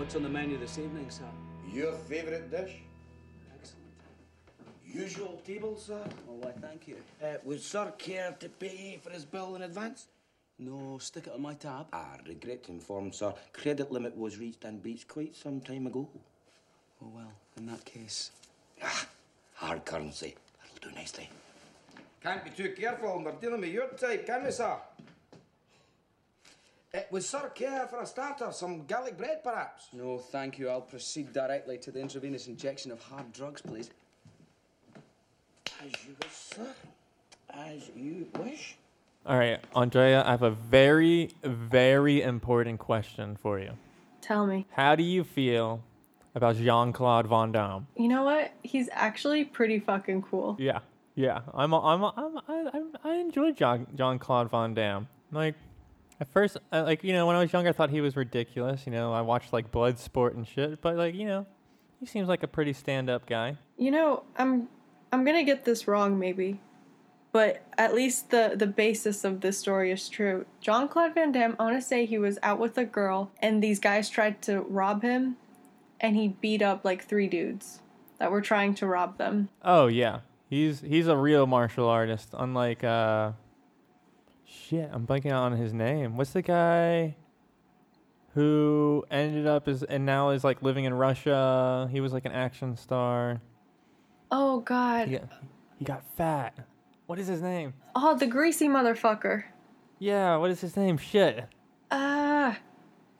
What's on the menu this evening, sir? Your favourite dish? Excellent. Usual table, sir? Oh, why, thank you. Uh, would sir care to pay for his bill in advance? No, stick it on my tab. I regret to inform, sir, credit limit was reached and breached quite some time ago. Oh, well, in that case. Ah, hard currency. That'll do nicely. Can't be too careful when we're dealing with your type, can we, sir? Uh, would sir care for a starter, some garlic bread, perhaps? No, thank you. I'll proceed directly to the intravenous injection of hard drugs, please. As you wish, sir. As you wish. All right, Andrea, I have a very, very important question for you. Tell me. How do you feel about Jean Claude Van Damme? You know what? He's actually pretty fucking cool. Yeah, yeah. I'm, a, I'm, a, I'm, I, I'm- I enjoy John John Claude Van Damme. Like, at first, I, like you know, when I was younger, I thought he was ridiculous. You know, I watched like Bloodsport and shit. But like, you know, he seems like a pretty stand-up guy. You know, I'm I'm gonna get this wrong maybe. But at least the the basis of this story is true. John Claude Van Damme, I wanna say he was out with a girl and these guys tried to rob him and he beat up like three dudes that were trying to rob them. Oh yeah, he's he's a real martial artist. Unlike uh, shit, I'm blanking out on his name. What's the guy who ended up as and now is like living in Russia? He was like an action star. Oh god. He got, he got fat. What is his name? Oh, the greasy motherfucker. Yeah, what is his name? Shit. Ah.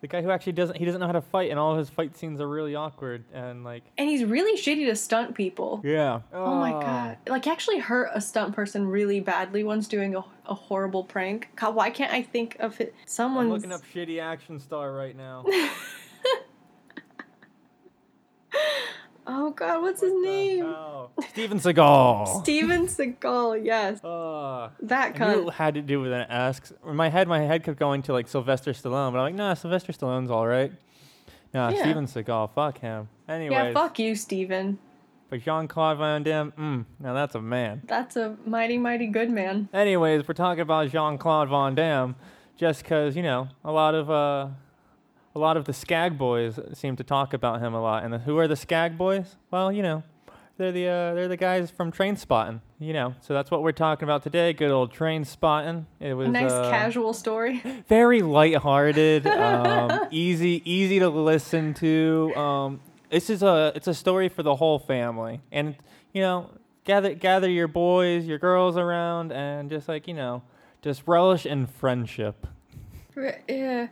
The guy who actually doesn't he doesn't know how to fight and all of his fight scenes are really awkward and like and he's really shitty to stunt people. yeah. Oh my god. Like, he actually hurt a stunt person really badly once doing a, a horrible prank. God, why can't I think of it? I'm looking up shitty action star right now. Oh god, what's his name? Oh, Steven Seagal. Steven Seagal, yes. Uh, That kind. it had to do with an S. In my head, my head kept going to like Sylvester Stallone, but I'm like, nah, Sylvester Stallone's all right. Nah, Yeah. Steven Seagal, fuck him. Anyway. Yeah, fuck you, Steven. but Jean Claude Van Damme, mm, now that's a man. That's a mighty, mighty good man. Anyways, we're talking about Jean Claude Van Damme, just because you know a lot of uh, a lot of the Skag boys seem to talk about him a lot. And who are the Skag boys? Well, you know, they're the uh, they're the guys from Trainspotting. You know, so that's what we're talking about today. Good old Trainspotting. It was A nice uh, casual story. very lighthearted, um, easy easy to listen to. Um, this is a it's a story for the whole family, and you know, gather gather your boys, your girls around, and just like you know, just relish in friendship. yeah.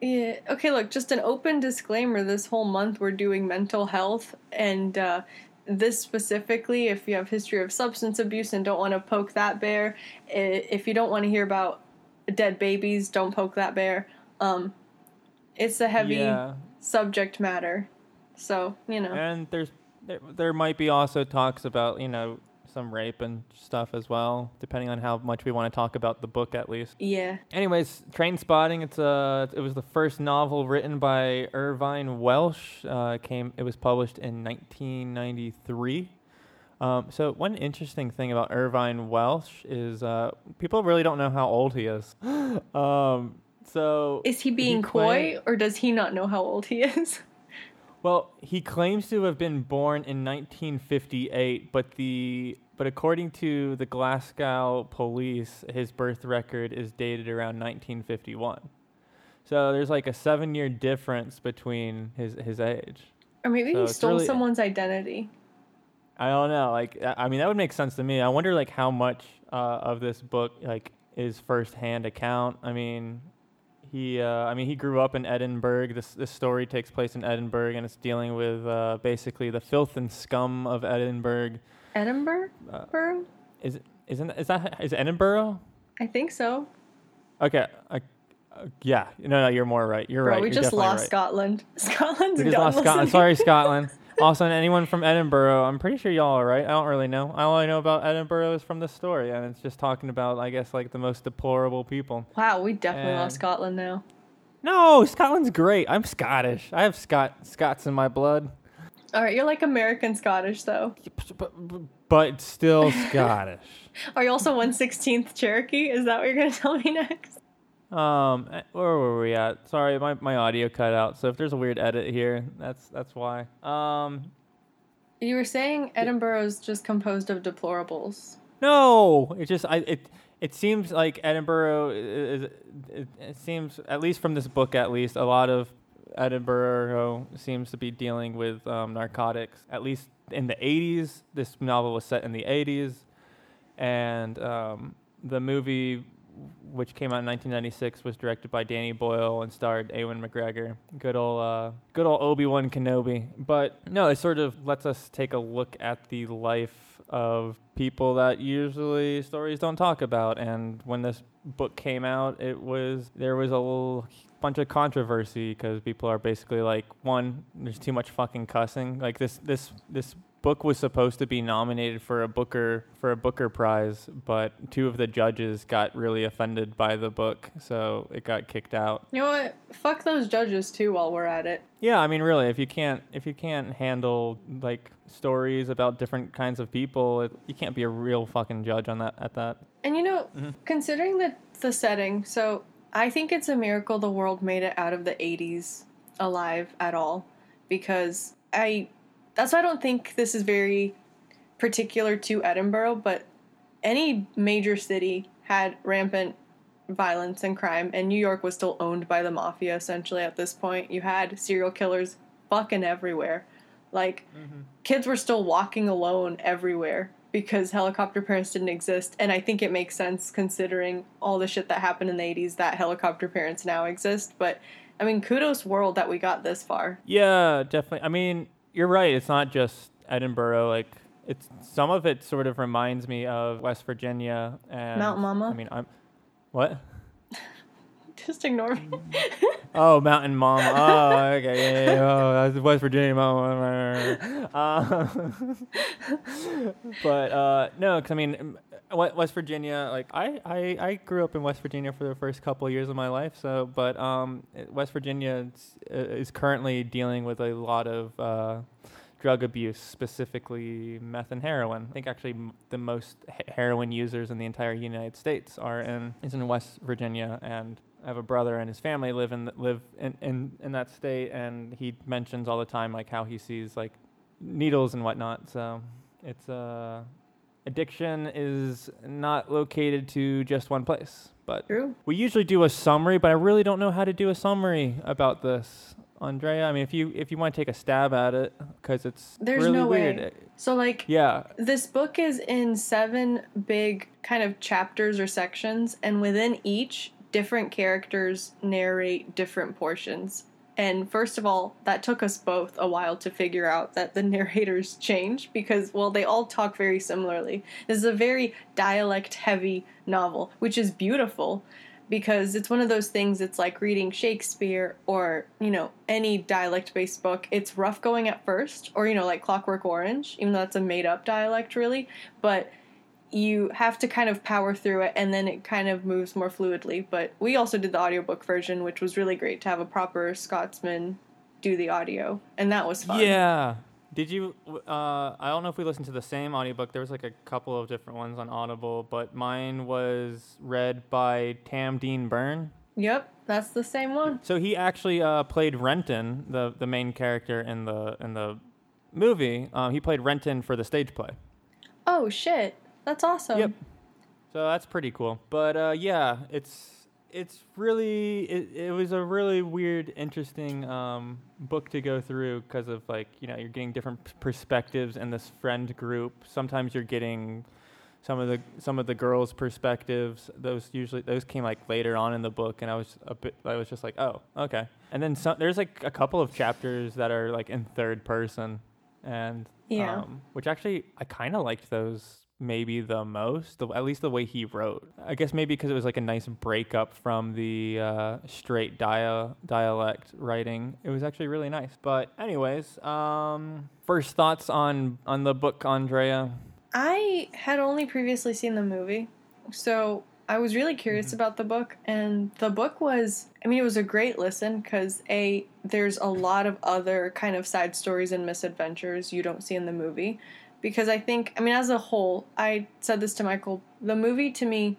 Yeah. Okay, look, just an open disclaimer this whole month we're doing mental health and uh this specifically if you have history of substance abuse and don't want to poke that bear, if you don't want to hear about dead babies, don't poke that bear. Um it's a heavy Yeah, subject matter. So, you know. and there's there, there might be also talks about you know some rape and stuff as well, depending on how much we want to talk about the book at least. Yeah. Anyways, Trainspotting. It's a. It was the first novel written by Irvine Welsh. Uh, came. It was published in 1993. Um, so one interesting thing about Irvine Welsh is uh, people really don't know how old he is. um, so Is he being claim- coy or does he not know how old he is? Well, he claims to have been born in 1958, but the but according to the Glasgow police, his birth record is dated around 1951. So there's like a seven-year difference between his his age. Or maybe So he stole really- someone's identity. I don't know. Like, I I mean, that would make sense to me. I wonder, like, how much uh, of this book, like, is first-hand account. I mean, he, uh, I mean, he grew up in Edinburgh. This this story takes place in Edinburgh, and it's dealing with uh, basically the filth and scum of Edinburgh. Edinburgh? Uh? Is isn't is that is Edinburgh? I think so. Okay. I, uh, yeah. No, no, you're more right. You're Bro, right. we You're just lost right. Scotland. Scotland's We just lost Scotland. Sorry, Scotland. Also, anyone from Edinburgh, I'm pretty sure y'all are right. I don't really know. All I know about Edinburgh is from the story, and it's just talking about, I guess, like the most deplorable people. Wow, we definitely lost And- Scotland now. No, Scotland's great. I'm Scottish. I have Scot Scots in my blood, All right, you're like American Scottish though. but, but still Scottish. Are you also one sixteenth Cherokee? Is that what you're gonna tell me next? Um, eh, where were we at? Sorry, my, my audio cut out. So if there's a weird edit here, that's that's why. Um, You were saying Edinburgh is just composed of deplorables. no, it just I it it seems like Edinburgh is, it, it seems at least from this book at least a lot of Edinburgh seems to be dealing with um, narcotics. At least in the 80s, this novel was set in the 80s, and um, the movie which came out in 1996, was directed by Danny Boyle and starred Ewan McGregor. Good old, uh, good old Obi Wan Kenobi. But no, it sort of lets us take a look at the life of people that usually stories don't talk about. And when this book came out, it was there was a little bunch of controversy because people are basically like, one, there's too much fucking cussing. Like this, this, this book was supposed to be nominated for a Booker for a Booker Prize, but two of the judges got really offended by the book, so it got kicked out. You know what? Fuck those judges too. While we're at it, Yeah, I mean, really, if you can't if you can't handle like stories about different kinds of people, it, you can't be a real fucking judge on that at that. and you know, mm-hmm. considering the the setting, so I think it's a miracle the world made it out of the '80s alive at all, because I. That's why I don't think this is very particular to Edinburgh, but any major city had rampant violence and crime, and New York was still owned by the mafia essentially at this point. You had serial killers fucking everywhere. Like, mm-hmm. kids were still walking alone everywhere because helicopter parents didn't exist, and I think it makes sense considering all the shit that happened in the 80s that helicopter parents now exist. But I mean, kudos world that we got this far. Yeah, definitely. I mean, you're right. It's not just Edinburgh. Like, it's some of it sort of reminds me of West Virginia and Mountain Mama? I mean, I'm what? Just ignore me. Oh, Mountain Mama. Oh, okay. Yeah, yeah, yeah. Oh, that's West Virginia Mama. Uh, but uh, no, because I mean, Wa- West Virginia. Like I, I, I grew up in West Virginia for the first couple of years of my life. So, but um, West Virginia is, is currently dealing with a lot of. Uh, drug abuse, specifically meth and heroin. I think actually the most heroin users in the entire United States are in is in West Virginia, and I have a brother and his family live in live in, in in that state, and he mentions all the time like how he sees like needles and whatnot. So it's uh addiction is not located to just one place, but True. we usually do a summary, but I really don't know how to do a summary about this. Andrea, I mean, if you if you want to take a stab at it, because it's There's really no weird. way. So, like, Yeah, This book is in seven big kind of chapters or sections, and within each, different characters narrate different portions. And first of all, that took us both a while to figure out that the narrators change because, well, they all talk very similarly. This is a very dialect heavy novel, which is beautiful because it's one of those things it's like reading Shakespeare or, you know, any dialect based book. It's rough going at first, or, you know, like Clockwork Orange, even though that's a made up dialect, really. But you have to kind of power through it and then it kind of moves more fluidly. But we also did the audiobook version, which was really great to have a proper Scotsman do the audio, and that was fun. yeah. Did you? Uh, I don't know if we listened to the same audiobook. There was like a couple of different ones on Audible, but mine was read by Tam Dean Burn. Yep, that's the same one. So he actually uh, played Renton, the the main character in the in the movie. Um, he played Renton for the stage play. Oh shit, that's awesome. Yep. So that's pretty cool. But uh, yeah, it's it's really it, it was a really weird, interesting um, book to go through because of like you know you're getting different p- perspectives in this friend group. Sometimes you're getting some of the some of the girls' perspectives. Those usually those came like later on in the book, and I was a bit I was just like oh okay. And then some, there's like a couple of chapters that are like in third person, and Yeah. um, which actually I kind of liked those maybe the most, the, at least the way he wrote. I guess maybe because it was like a nice breakup from the uh, straight dia- dialect writing. It was actually really nice. But anyways, um, first thoughts on on the book, Andrea. I had only previously seen the movie, so I was really curious about the book. And the book was, I mean, it was a great listen because A, there's a lot of other kind of side stories and misadventures you don't see in the movie. Because I think, I mean, as a whole, I said this to Michael, the movie to me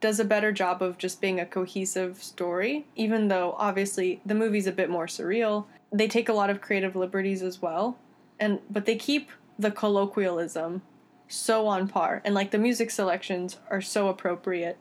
does a better job of just being a cohesive story, even though obviously the movie's a bit more surreal. They take a lot of creative liberties as well. And but they keep the colloquialism so on par and like the music selections are so appropriate.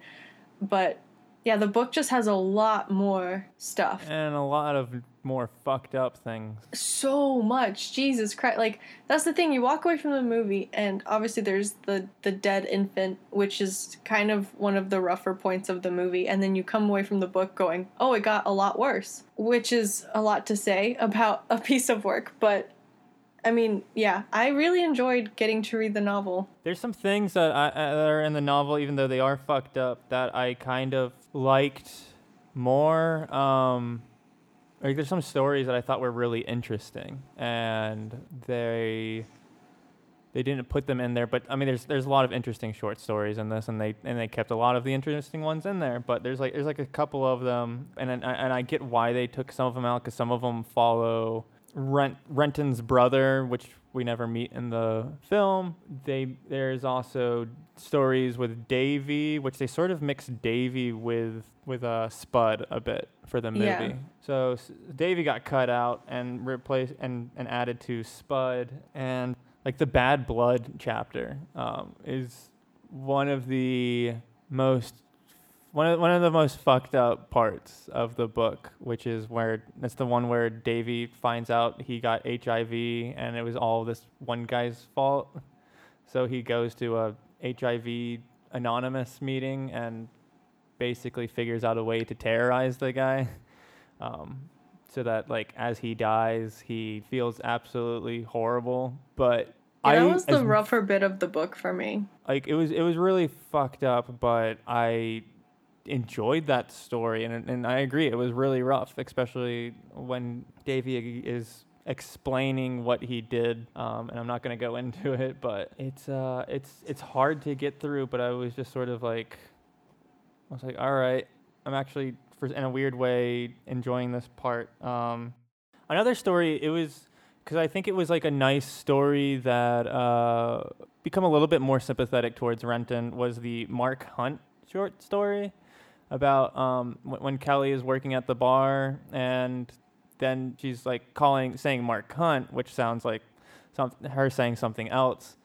But yeah, the book just has a lot more stuff. And a lot of more fucked up things. So much. Jesus Christ. Like that's the thing, you walk away from the movie and obviously there's the the dead infant, which is kind of one of the rougher points of the movie, and then you come away from the book going, "Oh, it got a lot worse," which is a lot to say about a piece of work, but I mean, yeah, I really enjoyed getting to read the novel. There's some things that, I, uh, that are in the novel, even though they are fucked up, that I kind of liked more. Um, like there's some stories that I thought were really interesting, and they they didn't put them in there. But I mean, there's there's a lot of interesting short stories in this, and they and they kept a lot of the interesting ones in there. But there's like there's like a couple of them, and and, and I get why they took some of them out because some of them follow Rent Renton's brother, which we never meet in the film. They there's also stories with Davy, which they sort of mix Davy with with uh, Spud a bit for the movie. Yeah. So S- Davy got cut out and replaced and and added to Spud, and like the Bad Blood chapter um, is one of the most one of one of the most fucked up parts of the book, which is where it's the one where Davy finds out he got HIV and it was all this one guy's fault. So he goes to a HIV anonymous meeting and basically figures out a way to terrorize the guy. Um, so that like as he dies, he feels absolutely horrible. But Yeah, I that was the rougher bit of the book for me. like it was it was really fucked up but i enjoyed that story and and i agree it was really rough especially when davey is explaining what he did um, and i'm not going to go into it but it's uh it's it's hard to get through but i was just sort of like i was like all right i'm actually for in a weird way enjoying this part. Um another story it was because I think it was like a nice story that uh, become a little bit more sympathetic towards Renton was the Mark Hunt short story about um, w- when Kelly is working at the bar and then she's like calling saying Mark Hunt, which sounds like some, her saying something else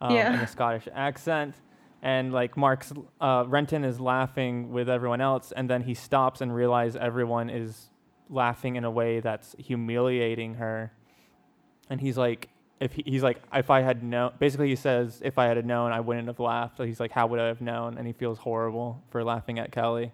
um, in a Scottish accent. And like Mark's uh, Renton is laughing with everyone else, and then he stops and realizes everyone is laughing in a way that's humiliating her and he's like if he, he's like if i had known basically he says if i had known i wouldn't have laughed. So he's like how would i have known? And he feels horrible for laughing at kelly.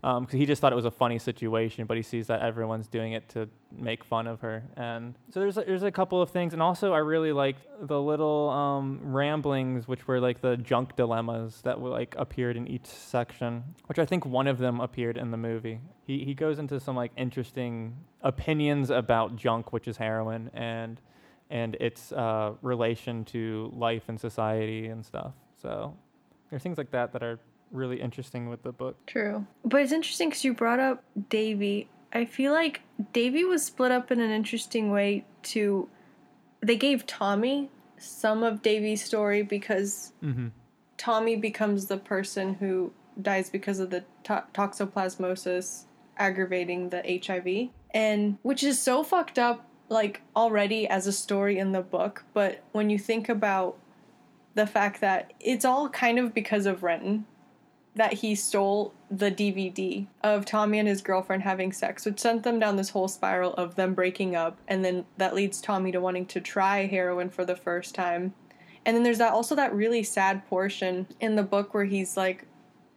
Because he just thought it was a funny situation but he sees that everyone's doing it to make fun of her. And so there's a, there's a couple of things. And also i really liked the little um, ramblings which were like the junk dilemmas that were like appeared in each section which i think one of them appeared in the movie. He, he goes into some like interesting opinions about junk which is heroin. And and its uh, relation to life and society and stuff. So there's things like that that are really interesting with the book. True. But it's interesting because you brought up Davy. I feel like Davy was split up in an interesting way to. They gave Tommy some of Davy's story because Mm-hmm. Tommy becomes the person who dies because of the to- toxoplasmosis aggravating the HIV. And which is so fucked up, like already as a story in the book. But when you think about the fact that it's all kind of because of Renton that he stole the DVD of Tommy and his girlfriend having sex, which sent them down this whole spiral of them breaking up, and then that leads Tommy to wanting to try heroin for the first time. And then there's that also that really sad portion in the book where he's like,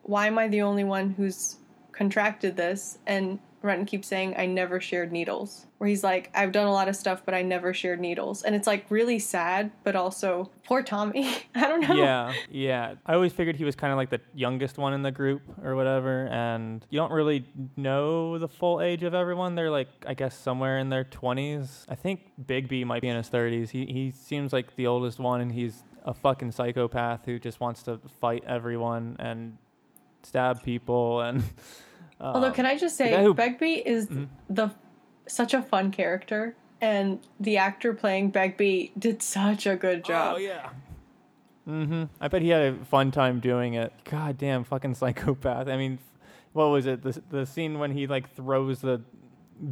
"Why am I the only one who's contracted this?" And Renton keeps saying, "I never shared needles." Where he's like, "I've done a lot of stuff, but I never shared needles," and it's like really sad, but also poor Tommy. I don't know. Yeah, yeah. I always figured he was kind of like the youngest one in the group or whatever, and you don't really know the full age of everyone. They're like, I guess, somewhere in their 20s. I think Begbie might be in his 30s. He he seems like the oldest one, and he's a fucking psychopath who just wants to fight everyone and stab people and. Although, um, can I just say, who- Begbie is the such a fun character, and the actor playing Begbie did such a good job. Oh yeah. Mm-hmm. I bet he had a fun time doing it. God damn, fucking psychopath. I mean, what was it? The the scene when he like throws the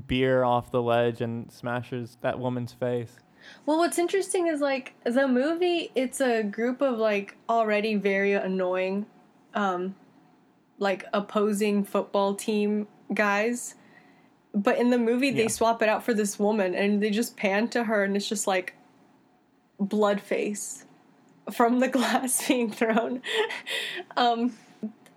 beer off the ledge and smashes that woman's face. Well, what's interesting is like the movie. It's a group of like already very annoying, um, like opposing football team guys. But in the movie, Yeah. they swap it out for this woman, and they just pan to her, and it's just like blood face from the glass being thrown. um,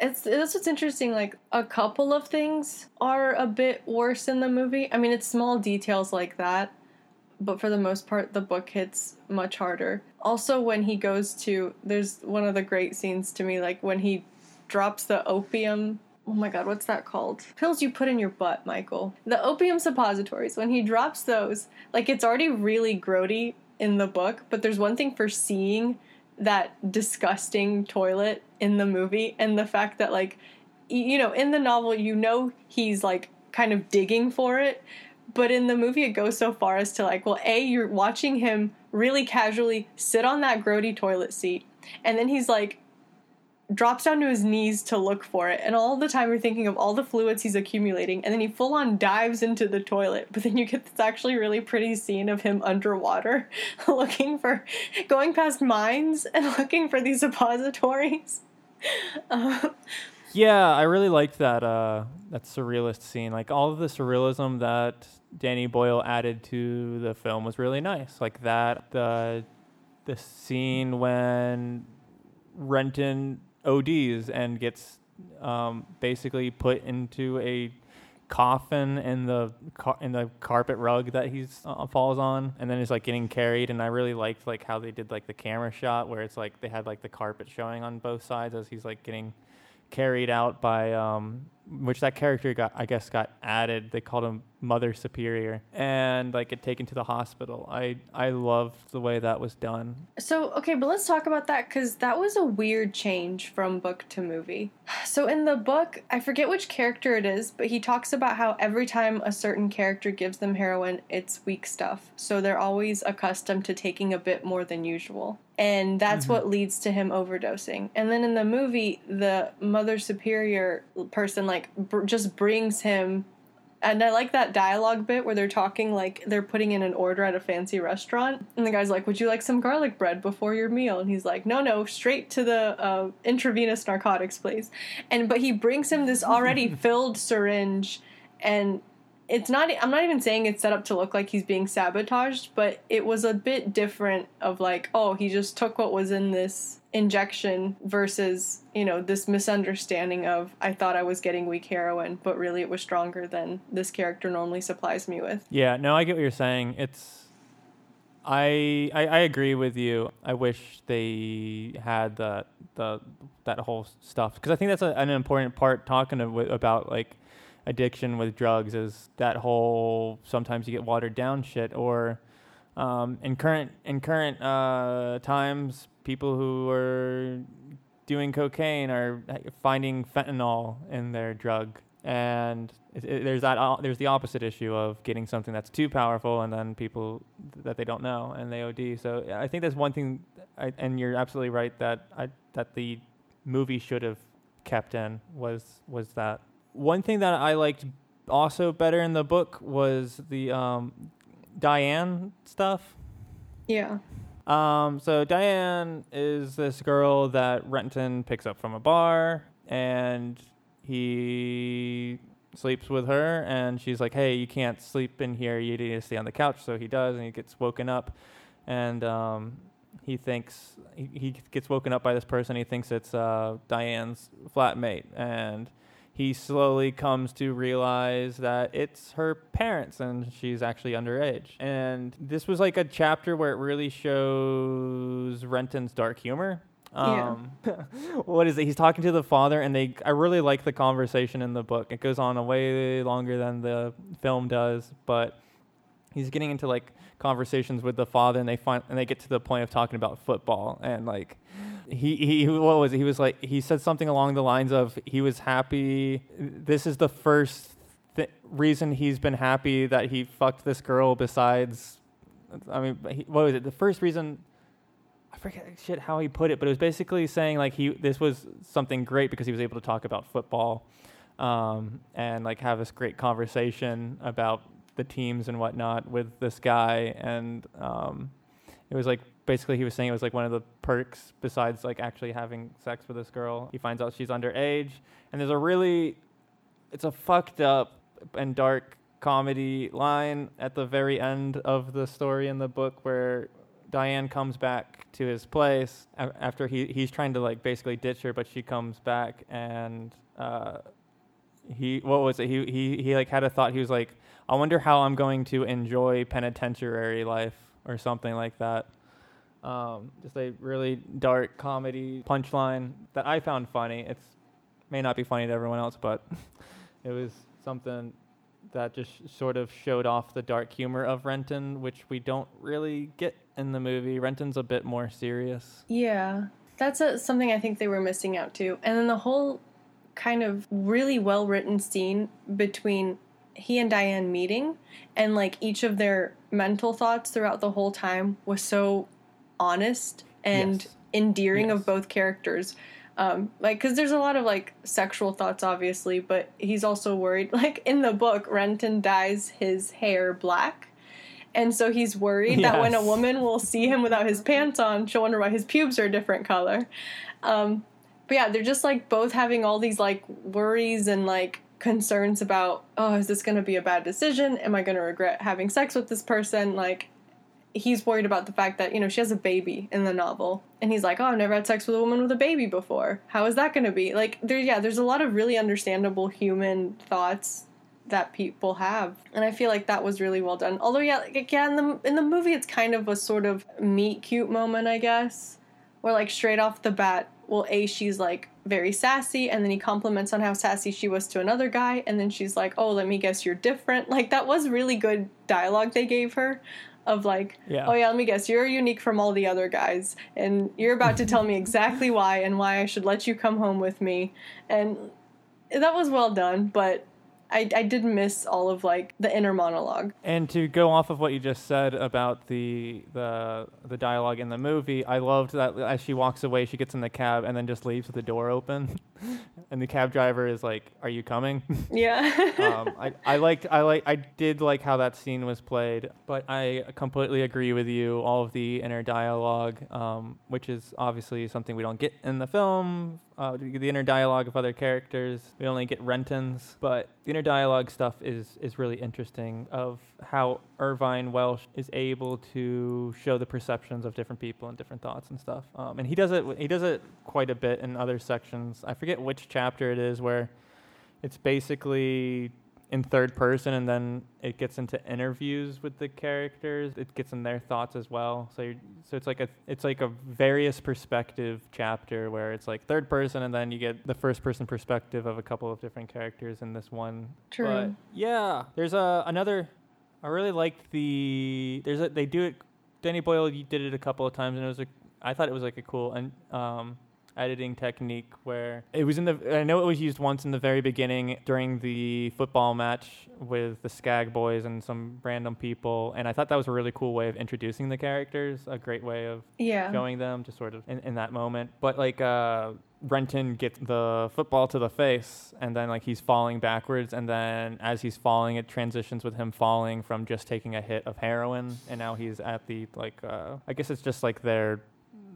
it's that's what's interesting. Like a couple of things are a bit worse in the movie. I mean, it's small details like that, but for the most part, the book hits much harder. Also, when he goes to, there's one of the great scenes to me, like when he drops the opium. Oh my god, what's that called? Pills you put in your butt, Michael. The opium suppositories. When he drops those, like it's already really grody in the book, but there's one thing for seeing that disgusting toilet in the movie and the fact that like you know in the novel you know he's like kind of digging for it but in the movie it goes so far as to like well a you're watching him really casually sit on that grody toilet seat and then he's like drops down to his knees to look for it and all the time you're thinking of all the fluids he's accumulating and then he full on dives into the toilet but then you get this actually really pretty scene of him underwater looking for going past mines and looking for these suppositories uh, Yeah, I really liked that uh, that surrealist scene. Like all of the surrealism that Danny Boyle added to the film was really nice. Like that the the scene when Renton ODs and gets um, basically put into a coffin in the car- in the carpet rug that he uh, falls on and then is like getting carried and I really liked like how they did like the camera shot where it's like they had like the carpet showing on both sides as he's like getting carried out by um which that character got I guess got added. They called him Mother Superior and like get taken to the hospital. I I loved the way that was done. So, okay, but let's talk about that because that was a weird change from book to movie. So, in the book, I forget which character it is, but he talks about how every time a certain character gives them heroin, it's weak stuff. So, they're always accustomed to taking a bit more than usual. And that's mm-hmm. what leads to him overdosing. And then in the movie, the Mother Superior person, like, br- just brings him and I like that dialogue bit where they're talking like they're putting in an order at a fancy restaurant. And the guy's like, Would you like some garlic bread before your meal? And he's like, No, no, straight to the uh, intravenous narcotics, please. And but he brings him this already filled syringe and it's not i'm not even saying it's set up to look like he's being sabotaged but it was a bit different of like oh he just took what was in this injection versus you know this misunderstanding of i thought i was getting weak heroin but really it was stronger than this character normally supplies me with Yeah, no, I get what you're saying. It's I I, I agree with you. I wish they had the the that whole stuff because I think that's a, an important part talking about like addiction with drugs is that whole sometimes you get watered down shit or um, in current in current uh, times people who are doing cocaine are finding fentanyl in their drug and it, it, there's that uh, there's the opposite issue of getting something that's too powerful and then people that they don't know and they OD. So I think that's one thing, I, and you're absolutely right that I, that the movie should have kept in was was that one thing that I liked also better in the book was the um, Diane stuff. yeah Um, so Diane is this girl that Renton picks up from a bar, and he sleeps with her, and she's like, "Hey, you can't sleep in here. You need to stay on the couch." So he does, and he gets woken up, and um, he thinks he, he gets woken up by this person. He thinks it's uh, Diane's flatmate, and he slowly comes to realize that it's her parents and she's actually underage. And this was like a chapter where it really shows Renton's dark humor. Yeah. Um, what is it? He's talking to the father, and they. I really like the conversation in the book. It goes on a way longer than the film does, but he's getting into like conversations with the father, and they find and they get to the point of talking about football, and like he he what was it? He was like he said something along the lines of he was happy. This is the first th- reason he's been happy that he fucked this girl. Besides, I mean, he, what was it? The first reason I forget shit how he put it, but it was basically saying like he this was something great because he was able to talk about football, um, and like have this great conversation about the teams and whatnot with this guy, and um, it was like basically he was saying it was like one of the perks besides like actually having sex with this girl. He finds out she's underage, and there's a really, it's a fucked up and dark comedy line at the very end of the story in the book where Diane comes back to his place after he he's trying to like basically ditch her, but she comes back and uh, he what was it? He he he like had a thought. He was like, I wonder how I'm going to enjoy penitentiary life or something like that. Um, just a really dark comedy punchline that I found funny. It's may not be funny to everyone else, but it was something that just sort of showed off the dark humor of Renton, which we don't really get in the movie. Renton's a bit more serious. Yeah, that's a, something I think they were missing out too. And then the whole kind of really well written scene between he and Diane meeting and like each of their mental thoughts throughout the whole time was so honest and Yes. endearing Yes. of both characters. Um, like, because there's a lot of like sexual thoughts, obviously, but he's also worried. Like in the book, Renton dyes his hair black. And so he's worried that when a woman will see him without his pants on, she'll wonder why his pubes are a different color. Um, but yeah, they're just like both having all these like worries and like concerns about, oh, is this going to be a bad decision? Am I going to regret having sex with this person? Like, he's worried about the fact that, you know, she has a baby in the novel. And he's like, oh, I've never had sex with a woman with a baby before. How is that going to be? Like, there, yeah, there's a lot of really understandable human thoughts that people have and i feel like that was really well done although yeah like, yeah in the in the movie it's kind of a sort of meet cute moment i guess where like straight off the bat well a she's like very sassy and then he compliments on how sassy she was to another guy and then she's like oh let me guess you're different like that was really good dialogue they gave her of like Yeah. oh yeah let me guess you're unique from all the other guys and you're about to tell me exactly why and why i should let you come home with me and that was well done but I, I did miss all of like the inner monologue. And to go off of what you just said about the the the dialogue in the movie, I loved that as she walks away, she gets in the cab and then just leaves with the door open, and the cab driver is like, "Are you coming?" Yeah. um, I, I liked I like I did like how that scene was played, but I completely agree with you. All of the inner dialogue, um, which is obviously something we don't get in the film. Uh, the inner dialogue of other characters, we only get Renton's, but the inner dialogue stuff is is really interesting. Of how Irvine Welsh is able to show the perceptions of different people and different thoughts and stuff. Um, and he does it he does it quite a bit in other sections. I forget which chapter it is where it's basically in third person and then it gets into interviews with the characters. It gets in their thoughts as well. So you're, so it's like a it's like a various perspective chapter where it's like third person and then you get the first person perspective of a couple of different characters in this one. True. but yeah there's a another i really liked the there's a they do it danny boyle you did it a couple of times and it was a i thought it was like a cool and um editing technique where it was in the I know it was used once in the very beginning during the football match with the Skag boys and some random people and I thought that was a really cool way of introducing the characters a great way of yeah. showing them just sort of in, in that moment but like uh Renton gets the football to the face and then like he's falling backwards and then as he's falling it transitions with him falling from just taking a hit of heroin and now he's at the like uh I guess it's just like their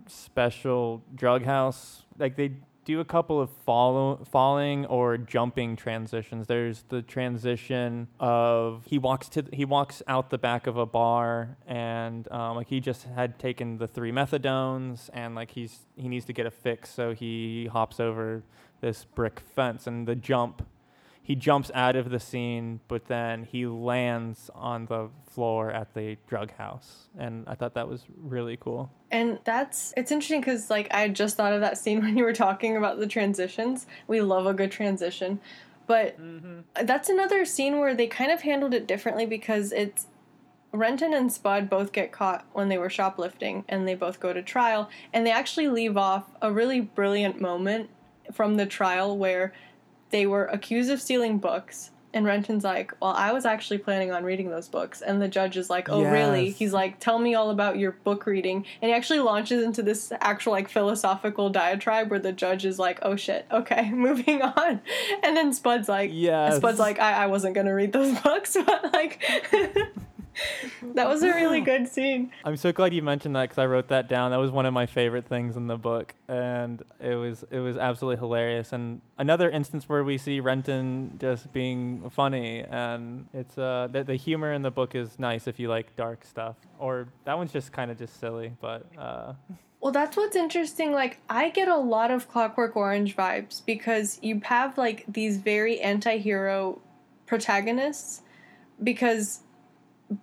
special drug house. Like they do a couple of follow, falling or jumping transitions. There's the transition of he walks to he walks out the back of a bar and um, like he just had taken the three methadones and like he's he needs to get a fix, so he hops over this brick fence and the jump he jumps out of the scene, but then he lands on the floor at the drug house. And I thought that was really cool. And that's it's interesting because like I just thought of that scene when you were talking about the transitions. We love a good transition, but mm-hmm. that's another scene where they kind of handled it differently because it's Renton and Spud both get caught when they were shoplifting and they both go to trial and they actually leave off a really brilliant moment from the trial where they were accused of stealing books And Renton's like, Well, I was actually planning on reading those books. And the judge is like, Oh, really? He's like, Tell me all about your book reading. And he actually launches into this actual, like, philosophical diatribe where the judge is like, Oh, shit. Okay, moving on. And then Spud's like, Yes. Spud's like, I, I wasn't going to read those books. But, like, that was a really good scene. I'm so glad you mentioned that because I wrote that down. That was one of my favorite things in the book, and it was it was absolutely hilarious. And another instance where we see Renton just being funny, and it's uh the, the humor in the book is nice if you like dark stuff. Or that one's just kind of just silly, but uh, Well, that's what's interesting. Like, I get a lot of Clockwork Orange vibes because you have, like, these very anti hero protagonists because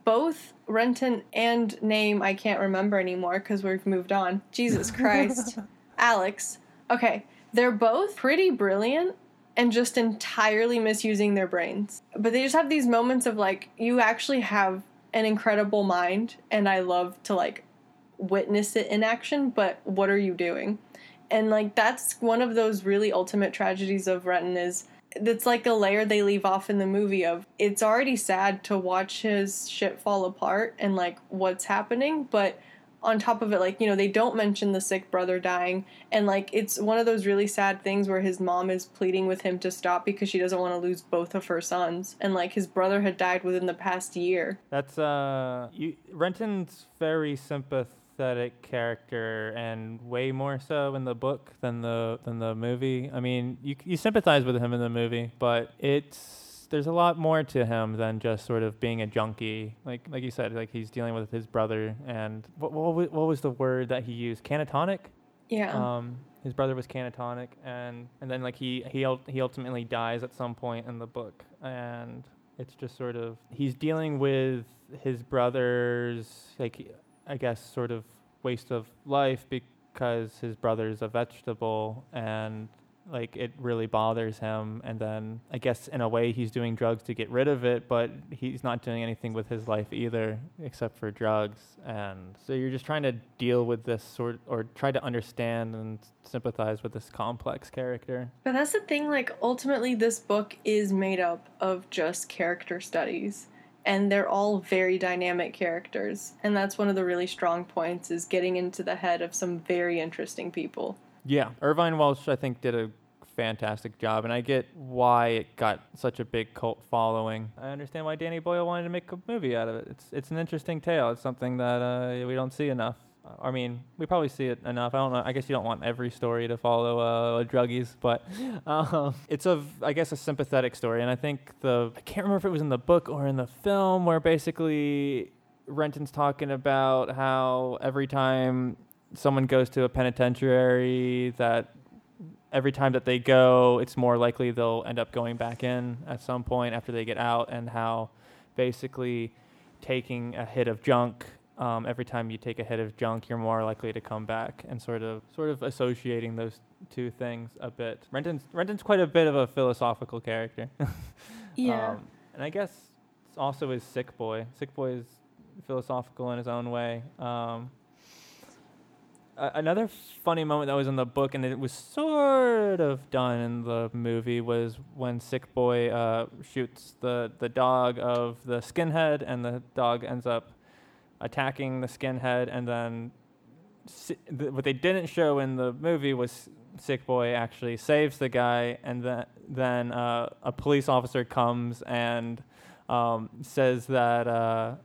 both Renton and name I can't remember anymore because we've moved on. Jesus Christ. Alex. Okay. They're both pretty brilliant and just entirely misusing their brains. But they just have these moments of like, you actually have an incredible mind, and I love to like witness it in action, but what are you doing? And like that's one of those really ultimate tragedies of Renton is that's like a layer they leave off in the movie of it's already sad to watch his shit fall apart and like what's happening, but on top of it, like, you know, they don't mention the sick brother dying. And, like, it's one of those really sad things where his mom is pleading with him to stop because she doesn't want to lose both of her sons. And, like, his brother had died within the past year. that's uh you Renton's very sympathetic character and way more so in the book than the than the movie. I mean, you you sympathize with him in the movie, but it's there's a lot more to him than just sort of being a junkie. Like like you said, like he's dealing with his brother and what what, what was the word that he used? Canatonic. Yeah. Um, his brother was canatonic, and and then like he he he ultimately dies at some point in the book, and it's just sort of he's dealing with his brother's like I guess sort of waste of life because his brother's a vegetable and like it really bothers him. And then i guess in a way he's doing drugs to get rid of it but he's not doing anything with his life either except for drugs. And so you're just trying to deal with this sort or try to understand and sympathize with this complex character. But that's the thing, like, ultimately, this book is made up of just character studies. And they're all very dynamic characters. And that's one of the really strong points is getting into the head of some very interesting people. yeah irvine welsh i think did a fantastic job and i get why it got such a big cult following i understand why danny boyle wanted to make a movie out of it it's it's an interesting tale it's something that uh, we don't see enough I mean, we probably see it enough. I don't know. I guess you don't want every story to follow uh, druggies, but um, it's a, I guess, a sympathetic story. And I think the, I can't remember if it was in the book or in the film, where basically Renton's talking about how every time someone goes to a penitentiary, that every time that they go, it's more likely they'll end up going back in at some point after they get out, and how basically taking a hit of junk um, every time you take a hit of junk, you're more likely to come back, and sort of sort of associating those two things a bit. Renton's Renton's quite a bit of a philosophical character. Yeah. Um, and I guess also is Sick Boy. Sick Boy is philosophical in his own way. Um, another funny moment that was in the book, and it was sort of done in the movie, was when Sick Boy uh, shoots the, the dog of the skinhead, and the dog ends up attacking the skinhead, and then si- th- what they didn't show in the movie was Sick Boy actually saves the guy, and then then uh, a police officer comes and um, says that uh,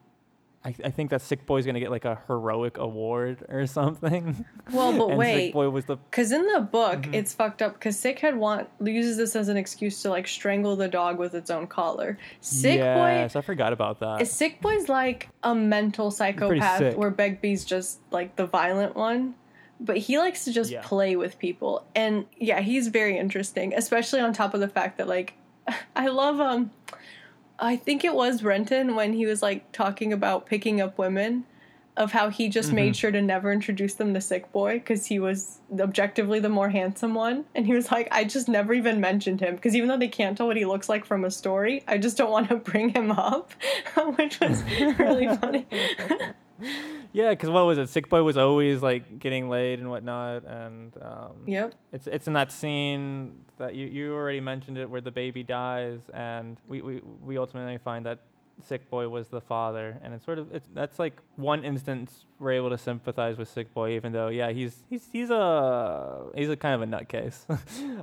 I, I think that Sick Boy's gonna get like a heroic award or something. Well, but wait. Sick Boy was the Because in the book, Mhm. it's fucked up. Because Sick had want uses this as an excuse to like strangle the dog with its own collar. Sick boy, yes, I forgot about that. Sick Boy's like a mental psychopath, where Begbie's just like the violent one. But he likes to just Yeah. play with people, and yeah, he's very interesting. Especially on top of the fact that like, I love um, I think it was Renton when he was like talking about picking up women. Of how he just made sure to never introduce them to Sick Boy because he was objectively the more handsome one. And he was like, I just never even mentioned him because even though they can't tell what he looks like from a story, I just don't want to bring him up, which was really funny. yeah, because what was it? Sick Boy was always like getting laid and whatnot, and um, yep. It's it's in that scene that you, you already mentioned it, where the baby dies, and we, we, we ultimately find that Sick Boy was the father, and it's sort of it's that's like one instance we're able to sympathize with Sick Boy, even though yeah he's he's he's a he's a kind of a nutcase.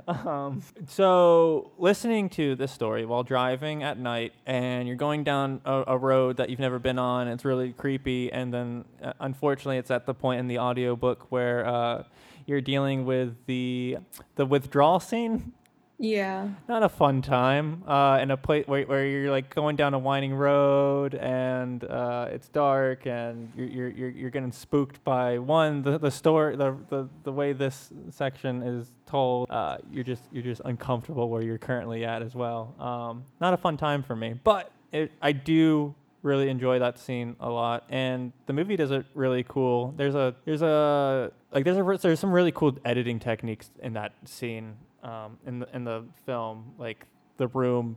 um, so listening to this story while driving at night, and you're going down a, a road that you've never been on, it's really creepy, and then uh, unfortunately it's at the point in the audiobook where uh, you're dealing with the the withdrawal scene Yeah. not a fun time uh, in a place where, where you're like going down a winding road and uh, it's dark and you're, you're you're you're getting spooked by one the the story the, the the way this section is told uh, you're just you're just uncomfortable where you're currently at as well um, not a fun time for me but it, I do really enjoy that scene a lot. And the movie does it really cool. There's a there's a like there's a there's some really cool editing techniques in that scene um, in the in the film. Like the room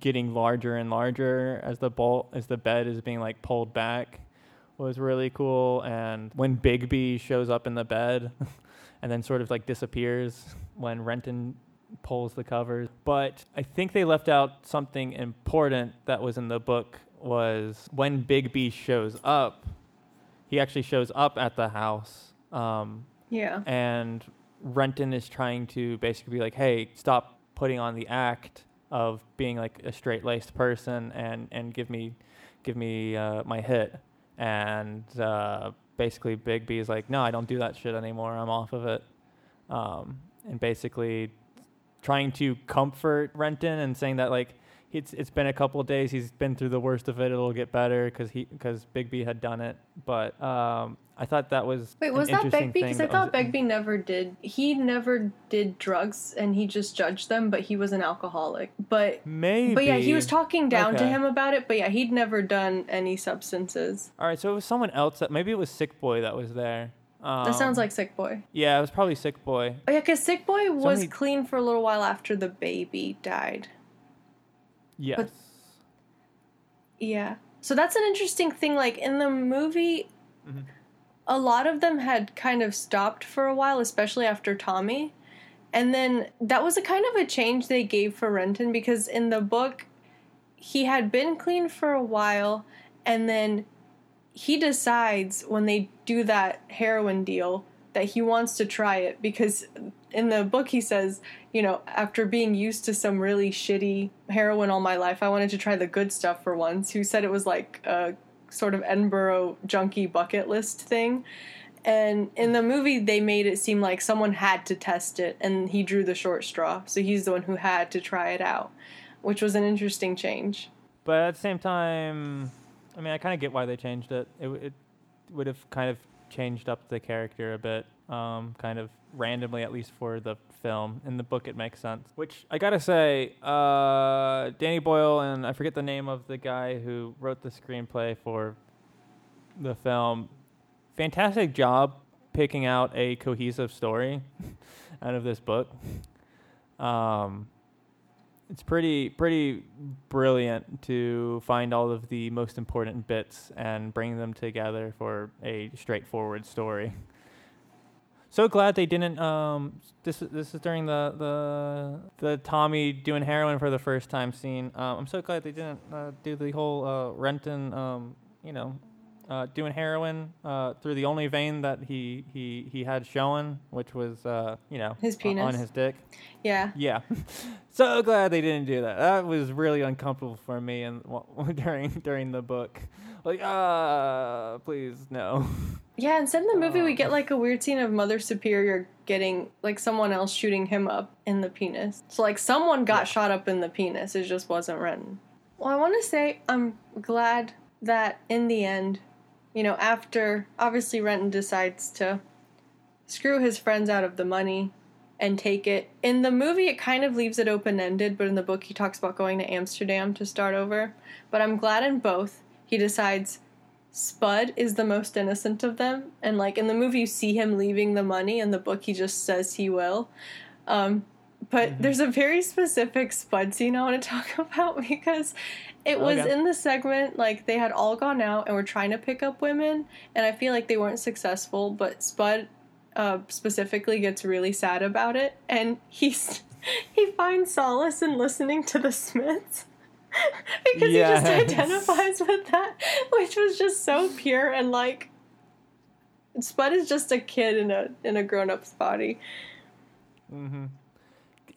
getting larger and larger as the bolt as the bed is being like pulled back was really cool. And when Begbie shows up in the bed and then sort of like disappears when Renton pulls the covers. But I think they left out something important that was in the book was when Begbie shows up he actually shows up at the house um, Yeah. and Renton is trying to basically be like, "Hey, stop putting on the act of being like a straight-laced person and and give me give me uh, my hit." And uh, basically, Begbie is like, "No, I don't do that shit anymore. I'm off of it." Um, and basically, trying to comfort Renton and saying that like it's it's been a couple of days. He's been through the worst of it. It'll get better because he because Begbie had done it. But um, I thought that was Wait, was that thing Because I thought was- Begbie never did. He never did drugs, and he just judged them. But he was an alcoholic. But Maybe. but yeah, he was talking down to him about it. But yeah, he'd never done any substances. All right, so it was someone else that maybe it was Sick Boy that was there. Um, That sounds like Sick Boy. Yeah, it was probably Sick Boy. Oh yeah, because Sick Boy was Somebody- clean for a little while after the baby died. Yes. Yeah. So that's an interesting thing. Like in the movie, Mhm. a lot of them had kind of stopped for a while, especially after Tommy. And then that was a kind of a change they gave for Renton because in the book, he had been clean for a while and then he decides when they do that heroin deal that he wants to try it because in the book he says, you know, after being used to some really shitty heroin all my life, I wanted to try the good stuff for once. Who said it was like a sort of Edinburgh junkie bucket list thing. And in the movie, they made it seem like someone had to test it, and he drew the short straw. So he's the one who had to try it out, which was an interesting change. But at the same time, I mean, I kind of get why they changed it. It, it would have kind of changed up the character a bit, um, kind of randomly, at least for the film. In the book, it makes sense. Which I gotta say, uh, Danny Boyle and I forget the name of the guy who wrote the screenplay for the film. Fantastic job picking out a cohesive story out of this book. Um, it's pretty pretty brilliant to find all of the most important bits and bring them together for a straightforward story. So glad they didn't. Um, this this is during the the the Tommy doing heroin for the first time scene. Um, I'm so glad they didn't uh, do the whole uh, Renton. Um, you know, uh, doing heroin uh, through the only vein that he he he had showing, which was uh, you know His penis on his dick. Yeah. Yeah, so glad they didn't do that. That was really uncomfortable for me and during during the book. Like, ah, please no. Yeah, instead in the movie, we Oh. get um. like a weird scene of Mother Superior getting like someone else shooting him up in the penis. So, like, someone got Yeah. shot up in the penis. It just wasn't Renton. Well, I want to say I'm glad that in the end, you know, after obviously Renton decides to screw his friends out of the money and take it. In the movie, it kind of leaves it open ended, but in the book, he talks about going to Amsterdam to start over. But I'm glad in both, he decides Spud is the most innocent of them. And like in the movie, you see him leaving the money. In the book, he just says he will. Um, but there's a very specific Spud scene I want to talk about because it was Okay. in the segment like they had all gone out and were trying to pick up women, and I feel like they weren't successful. But Spud uh, specifically gets really sad about it, and he's he finds solace in listening to the Smiths. because Yes. he just identifies with that, which was just so pure and like Spud is just a kid in a in a grown up's body. Mhm.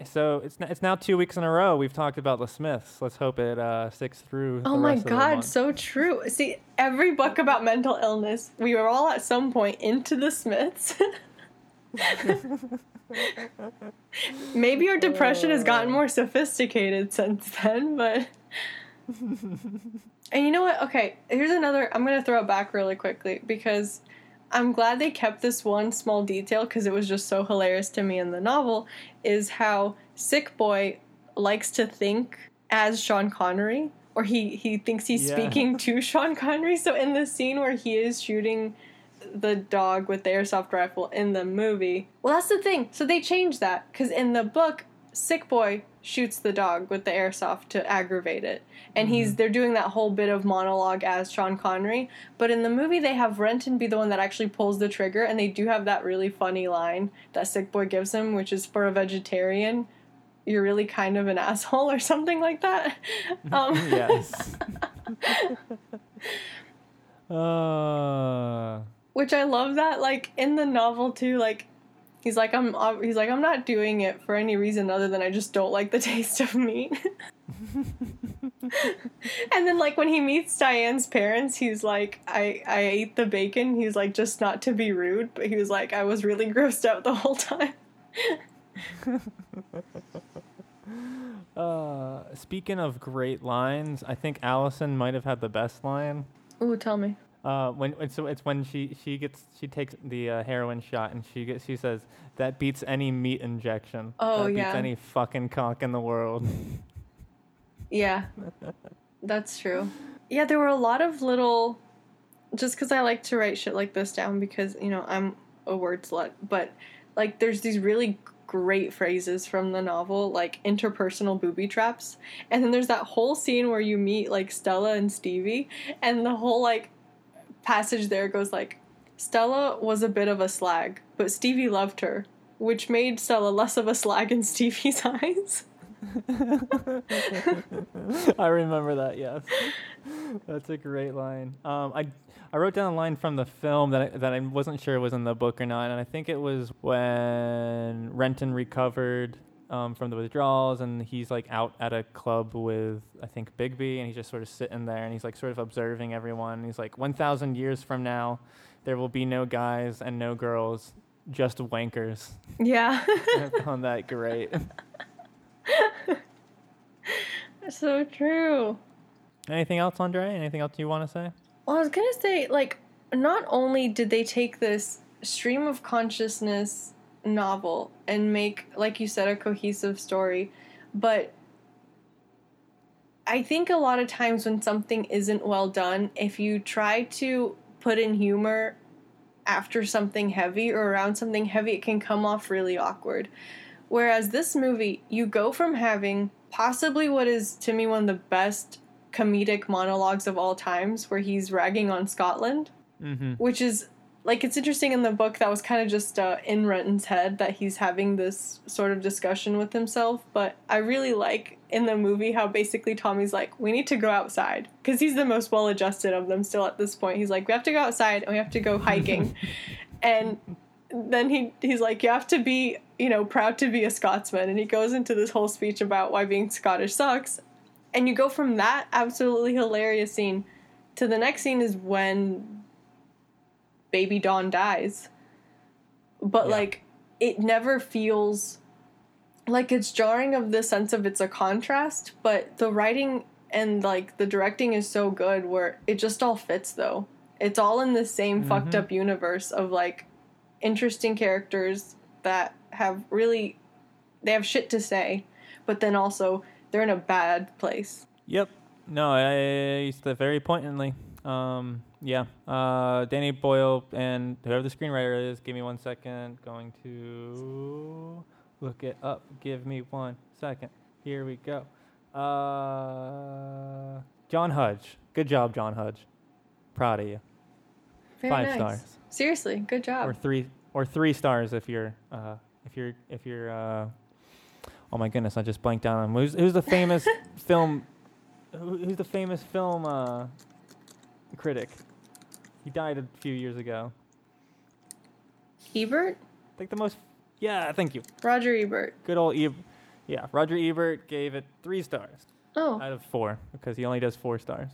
So it's n- it's now two weeks in a row we've talked about the Smiths. Let's hope it uh, sticks through. Oh the my rest of the god, so true. See, every book about mental illness, we were all at some point into the Smiths. Maybe your depression has gotten uh. more sophisticated since then, but. and you know what? Okay, here's another. I'm going to throw it back really quickly because I'm glad they kept this one small detail because it was just so hilarious to me in the novel. Is how Sick Boy likes to think as Sean Connery, or he, he thinks he's Yeah. speaking to Sean Connery. So in the scene where he is shooting the dog with the airsoft rifle in the movie. Well, that's the thing. So they changed that because in the book, Sick Boy shoots the dog with the airsoft to aggravate it, and he's they're doing that whole bit of monologue as Sean Connery. But in the movie, they have Renton be the one that actually pulls the trigger, and they do have that really funny line that Sick Boy gives him, which is for a vegetarian. You're really kind of an asshole, or something like that. Um, yes. uh, which I love that like in the novel too like he's like I'm he's like I'm not doing it for any reason other than I just don't like the taste of meat. and then like when he meets Diane's parents he's like I I ate the bacon he's like just not to be rude but he was like I was really grossed out the whole time. uh, speaking of great lines, I think Alison might have had the best line. Ooh, tell me. Uh, when it's it's when she she gets she takes the uh, heroin shot and she gets she says that beats any meat injection. Oh, that beats any fucking cock in the world. Yeah, that's true. Yeah, there were a lot of little. Just because I like to write shit like this down because, you know, I'm a word slut, but like there's these really great phrases from the novel, like interpersonal booby traps. And then there's that whole scene where you meet like Stella and Stevie, and the whole like passage there goes like Stella was a bit of a slag, but Stevie loved her, which made Stella less of a slag in Stevie's eyes. I remember that. Yes, that's a great line. Um, I I wrote down a line from the film that I, that I wasn't sure was in the book or not, and I think it was when Renton recovered um, from the withdrawals, and he's like out at a club with I think Begbie, and he's just sort of sitting there, and he's like sort of observing everyone. He's like, one thousand years from now, there will be no guys and no girls, just wankers. Yeah. I found that great. so true. Anything else, Andre? Anything else you want to say? Well, I was gonna say, like, not only did they take this stream of consciousness novel and make, like you said, a cohesive story, but I think a lot of times when something isn't well done, if you try to put in humor after something heavy or around something heavy, it can come off really awkward. Whereas this movie, you go from having possibly what is to me one of the best comedic monologues of all times, where he's ragging on Scotland, Mm-hmm. which is like it's interesting in the book that was kind of just uh, in Renton's head that he's having this sort of discussion with himself. But I really like in the movie how basically Tommy's like, we need to go outside because he's the most well adjusted of them still at this point. He's like, we have to go outside and we have to go hiking, and then he he's like, you have to be you know proud to be a Scotsman, and he goes into this whole speech about why being Scottish sucks, and you go from that absolutely hilarious scene to the next scene is when baby Dawn dies. But Yeah. like it never feels like it's jarring of the sense of it's a contrast, but the writing and like the directing is so good where it just all fits though. It's all in the same fucked up universe of like interesting characters that have really they have shit to say, but then also they're in a bad place. Yep. No, I used that very pointedly. Um, yeah. Uh, Danny Boyle and whoever the screenwriter is, give me one second. Going to look it up. Give me one second. Here we go. Uh, John Hodge. Good job, John Hodge. Proud of you. Very Five nice. stars. Seriously, good job. or three or three stars if you're uh, if you're if you're uh, Oh my goodness, I just blanked out on him. Who's, who's the famous film? Who, who's the famous film uh, critic? He died a few years ago. Ebert? I think the most. Yeah, thank you. Roger Ebert. Good old Ebert. Yeah, Roger Ebert gave it three stars Oh. out of four because he only does four stars.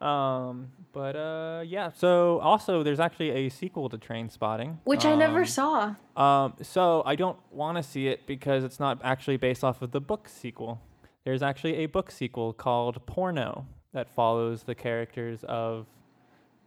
Um, but uh, yeah. So also, there's actually a sequel to Trainspotting, Which I never Um, saw. Um, so I don't want to see it because it's not actually based off of the book sequel. There's actually a book sequel called Porno that follows the characters of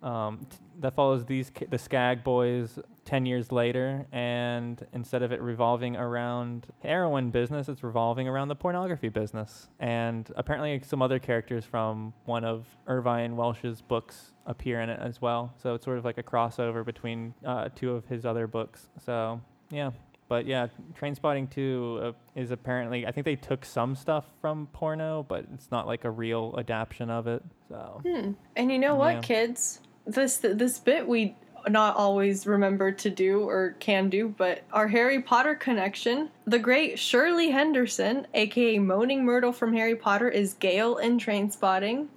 um, t- that follows these ca- the Skag boys ten years later, and instead of it revolving around heroin business, it's revolving around the pornography business. And apparently, some other characters from one of Irvine Welsh's books appear in it as well. So it's sort of like a crossover between uh, two of his other books. So yeah. But yeah, Trainspotting 2 uh, is apparently, I think they took some stuff from porno, but it's not like a real adaptation of it. So, Hmm. And you know what, kids? This this bit we not always remember to do or can do, but our Harry Potter connection, the great Shirley Henderson, aka Moaning Myrtle from Harry Potter, is Gail in Trainspotting.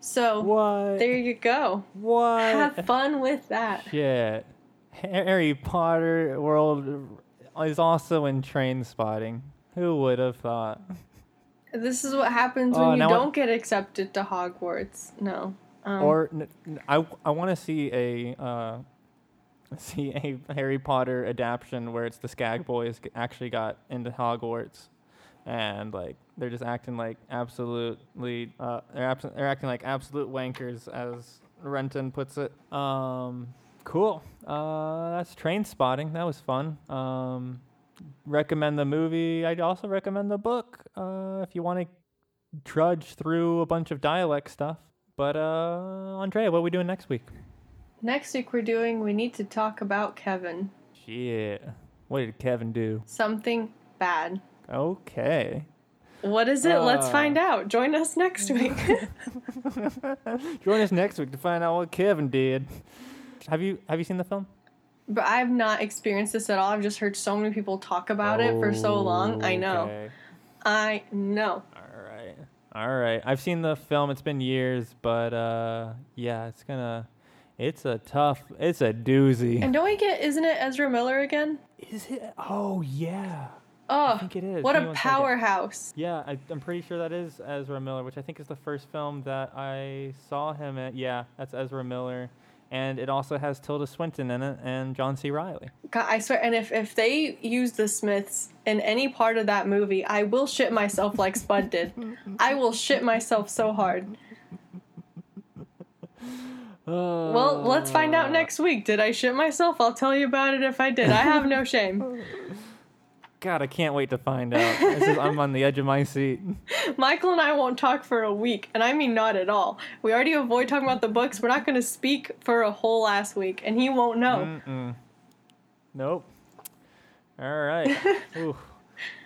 So what? there you go. what? Have fun with that. Shit. Harry Potter world is also in Trainspotting. Who would have thought? This is what happens when Oh, you don't get accepted to Hogwarts. No. Um, or I want to see a uh, see a Harry Potter adaptation where it's the Skag Boys g- actually got into Hogwarts, and like they're just acting like absolutely uh, they're abs- they're acting like absolute wankers as Renton puts it. Um, cool. Uh, that's Trainspotting. That was fun. Um, recommend the movie. I'd also recommend the book uh, if you want to trudge through a bunch of dialect stuff. But uh, Andrea, what are we doing next week? next week we're doing. We need to talk about Kevin. Shit. What did Kevin do? Something bad. Okay. What is it? Let's Uh. find out. Join us next week. Join us next week to find out what Kevin did. Have you have you seen the film? but I've not experienced this at all. I've just heard so many people talk about it for so long. I know. Okay. I know. All right. I've seen the film. It's been years, but uh, yeah, it's gonna. It's a tough. It's a doozy. And don't we get, isn't it Ezra Miller again? Is it? Oh yeah. Oh, I think it is. what Give a powerhouse. Yeah, I, I'm pretty sure that is Ezra Miller, which I think is the first film that I saw him in. Yeah, that's Ezra Miller. And it also has Tilda Swinton in it and John C. Reilly. God, I swear, and if, if they use the Smiths in any part of that movie, I will shit myself like Spud did. I will shit myself so hard. Well, let's find out next week. Did I shit myself? I'll tell you about it if I did. I have no shame. God, I can't wait to find out. Is, I'm on the edge of my seat. Michael and I won't talk for a week, and I mean not at all. We already avoid talking about the books. We're not going to speak for a whole last week, and he won't know. Mm-mm. Nope. All right. Ooh,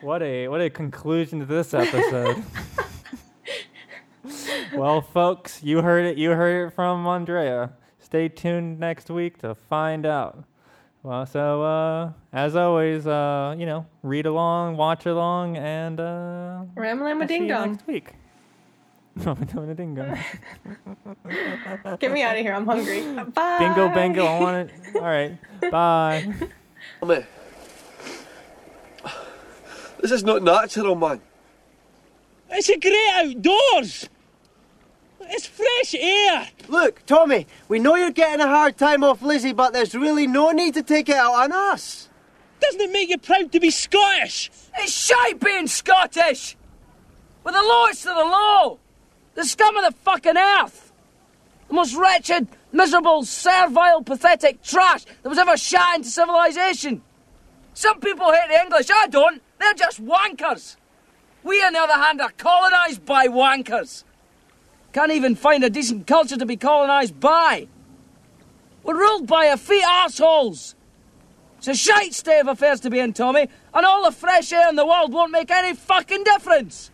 what a what a conclusion to this episode. well, folks, you heard it. You heard it from Andrea. Stay tuned next week to find out. Well, so uh, as always, uh, you know, read along, watch along, and uh, Ram lam a I'll see ding you dong. next week. I'm doing a dingo. Get me out of here. I'm hungry. Bye. Bingo, bango. I want it. All right. Bye. Tommy. This is not natural, man. It's a great outdoors. It's fresh air. Look, Tommy, we know you're getting a hard time off Lizzie, but there's really no need to take it out on us. Doesn't it make you proud to be Scottish? It's shite being Scottish! We're the lowest of the low! The scum of the fucking earth! The most wretched, miserable, servile, pathetic trash that was ever shot into civilization! Some people hate the English, I don't! They're just wankers! We, on the other hand, are colonised by wankers! Can't even find a decent culture to be colonised by! We're ruled by effete assholes. It's a shite state of affairs to be in, Tommy, and all the fresh air in the world won't make any fucking difference!